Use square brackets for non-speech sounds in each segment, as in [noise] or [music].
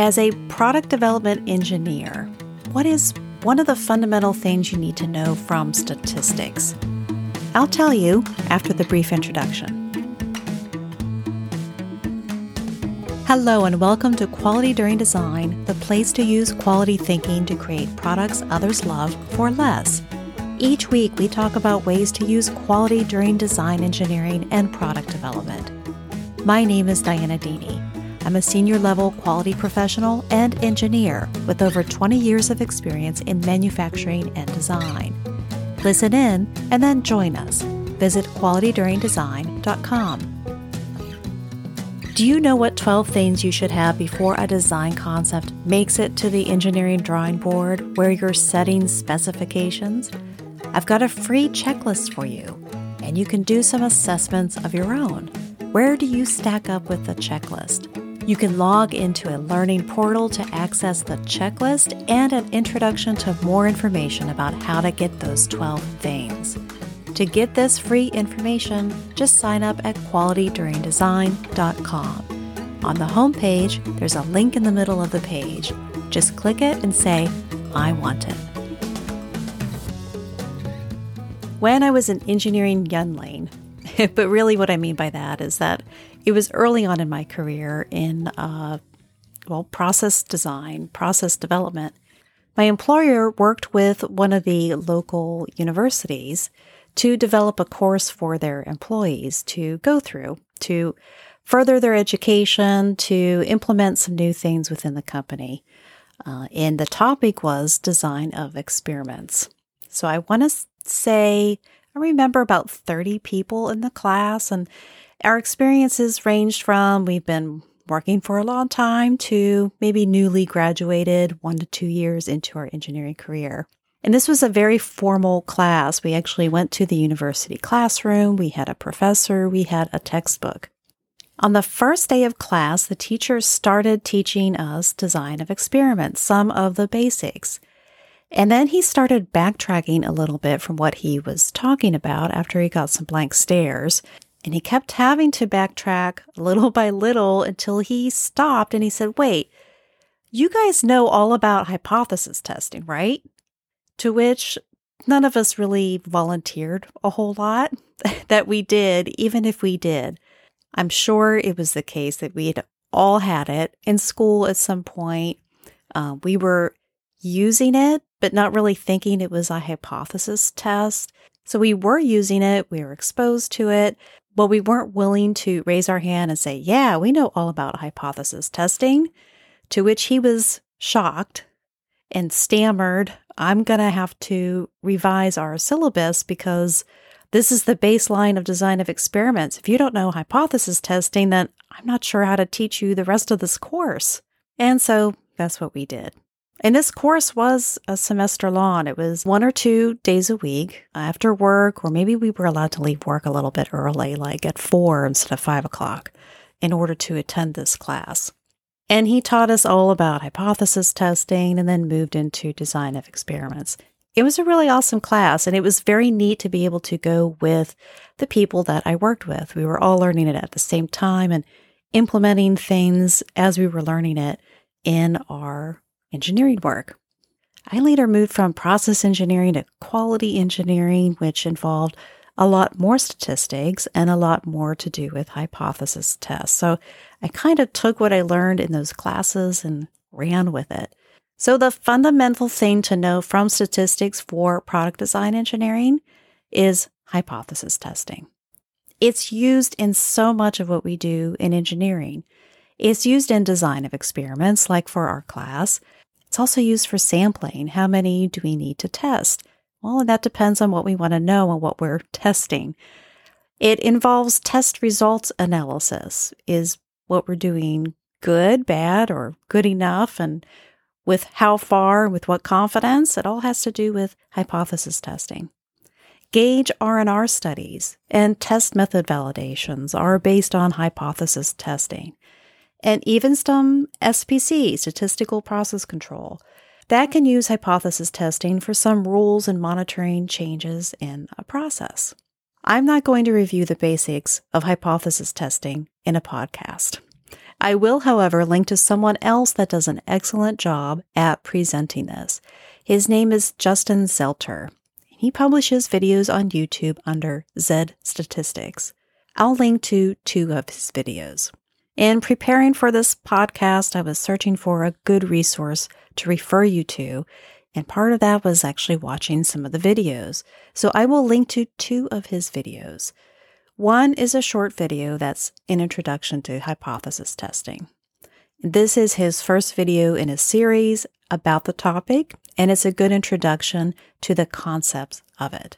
As a product development engineer, what is one of the fundamental things you need to know from statistics? I'll tell you after the brief introduction. Hello, and welcome to Quality During Design, the place to use quality thinking to create products others love for less. Each week, we talk about ways to use quality during design engineering and product development. My name is Dianna Deeney. I'm a senior level quality professional and engineer with over 20 years of experience in manufacturing and design. Listen in and then join us. Visit qualityduringdesign.com. Do you know what 12 things you should have before a design concept makes it to the engineering drawing board where you're setting specifications? I've got a free checklist for you, and you can do some assessments of your own. Where do you stack up with the checklist? You can log into a learning portal to access the checklist and an introduction to more information about how to get those 12 things. To get this free information, just sign up at qualityduringdesign.com. On the home page, there's a link in the middle of the page. Just click it and say, I want it. When I was an engineering youngling, [laughs] but really what I mean by that is that it was early on in my career in, uh, well, process design, process development. My employer worked with one of the local universities to develop a course for their employees to go through to further their education, to implement some new things within the company. Uh, and the topic was design of experiments. So I want to say, I remember about 30 people in the class, and our experiences ranged from we've been working for a long time to maybe newly graduated one to two years into our engineering career. And this was a very formal class. We actually went to the university classroom, we had a professor, we had a textbook. On the first day of class, the teacher started teaching us design of experiments, some of the basics. And then he started backtracking a little bit from what he was talking about after he got some blank stares. And he kept having to backtrack little by little until he stopped and he said, Wait, you guys know all about hypothesis testing, right? To which none of us really volunteered a whole lot [laughs] that we did, even if we did. I'm sure it was the case that we had all had it in school at some point. Uh, we were using it, but not really thinking it was a hypothesis test. So we were using it, we were exposed to it, but we weren't willing to raise our hand and say, Yeah, we know all about hypothesis testing. To which he was shocked and stammered, I'm going to have to revise our syllabus because this is the baseline of design of experiments. If you don't know hypothesis testing, then I'm not sure how to teach you the rest of this course. And so that's what we did. And this course was a semester long. It was one or two days a week after work, or maybe we were allowed to leave work a little bit early, like at four instead of five o'clock, in order to attend this class. And he taught us all about hypothesis testing and then moved into design of experiments. It was a really awesome class, and it was very neat to be able to go with the people that I worked with. We were all learning it at the same time and implementing things as we were learning it in our engineering work. I later moved from process engineering to quality engineering, which involved a lot more statistics and a lot more to do with hypothesis tests. So I kind of took what I learned in those classes and ran with it. So the fundamental thing to know from statistics for product design engineering is hypothesis testing. It's used in so much of what we do in engineering. It's used in design of experiments, like for our class. It's also used for sampling. How many do we need to test? Well, that depends on what we want to know and what we're [laughs] testing. It involves test results analysis. Is what we're doing good, bad, or good enough? And with how far, with what confidence? It all has to do with hypothesis testing. Gage R&R studies and test method validations are based on hypothesis testing and even some SPC, statistical process control, that can use hypothesis testing for some rules and monitoring changes in a process. I'm not going to review the basics of hypothesis testing in a podcast. I will, however, link to someone else that does an excellent job at presenting this. His name is Justin Zeltzer. He publishes videos on YouTube under Zed Statistics. I'll link to two of his videos. In preparing for this podcast, I was searching for a good resource to refer you to, and part of that was actually watching some of the videos. So I will link to two of his videos. One is a short video that's an introduction to hypothesis testing. This is his first video in a series about the topic, and it's a good introduction to the concepts of it.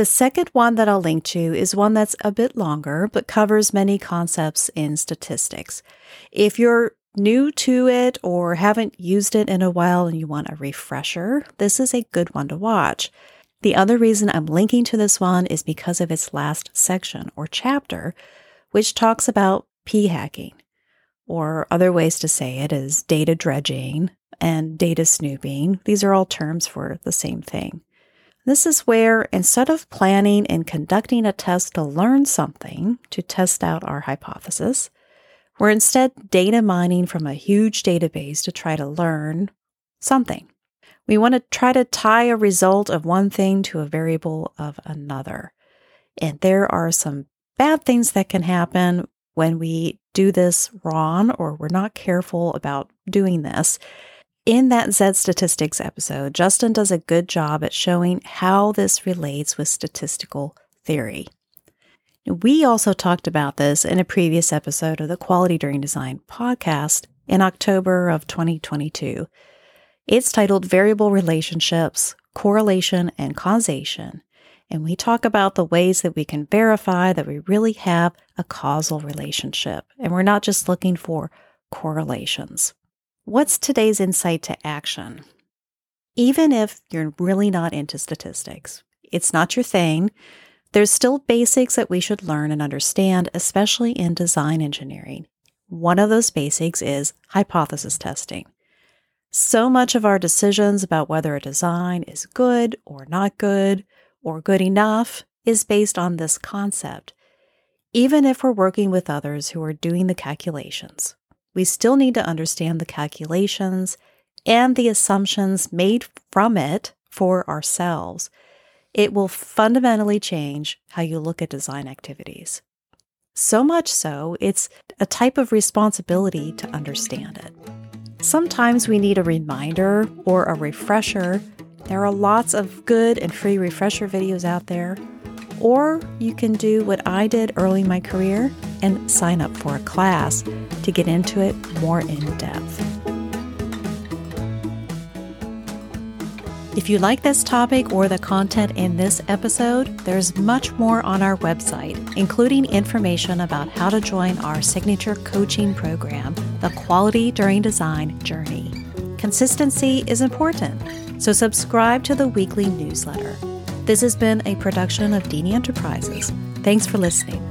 The second one that I'll link to is one that's a bit longer, but covers many concepts in statistics. If you're new to it or haven't used it in a while and you want a refresher, this is a good one to watch. The other reason I'm linking to this one is because of its last section or chapter, which talks about p hacking, or other ways to say it is data dredging and data snooping. These are all terms for the same thing. This is where instead of planning and conducting a test to learn something to test out our hypothesis, we're instead data mining from a huge database to try to learn something. We want to try to tie a result of one thing to a variable of another. And there are some bad things that can happen when we do this wrong or we're not careful about doing this. In that Z Statistics episode, Justin does a good job at showing how this relates with statistical theory. We also talked about this in a previous episode of the Quality During Design podcast in October of 2022. It's titled Variable Relationships, Correlation, and Causation. And we talk about the ways that we can verify that we really have a causal relationship and we're not just looking for correlations. What's today's insight to action? Even if you're really not into statistics, it's not your thing, there's still basics that we should learn and understand, especially in design engineering. One of those basics is hypothesis testing. So much of our decisions about whether a design is good or not good or good enough is based on this concept, even if we're working with others who are doing the calculations. We still need to understand the calculations and the assumptions made from it for ourselves. It will fundamentally change how you look at design activities. So much so, it's a type of responsibility to understand it. Sometimes we need a reminder or a refresher. There are lots of good and free refresher videos out there. Or you can do what I did early in my career and sign up for a class to get into it more in depth. If you like this topic or the content in this episode, there's much more on our website, including information about how to join our signature coaching program, The Quality During Design Journey. Consistency is important, so subscribe to the weekly newsletter. This has been a production of Deeney Enterprises. Thanks for listening.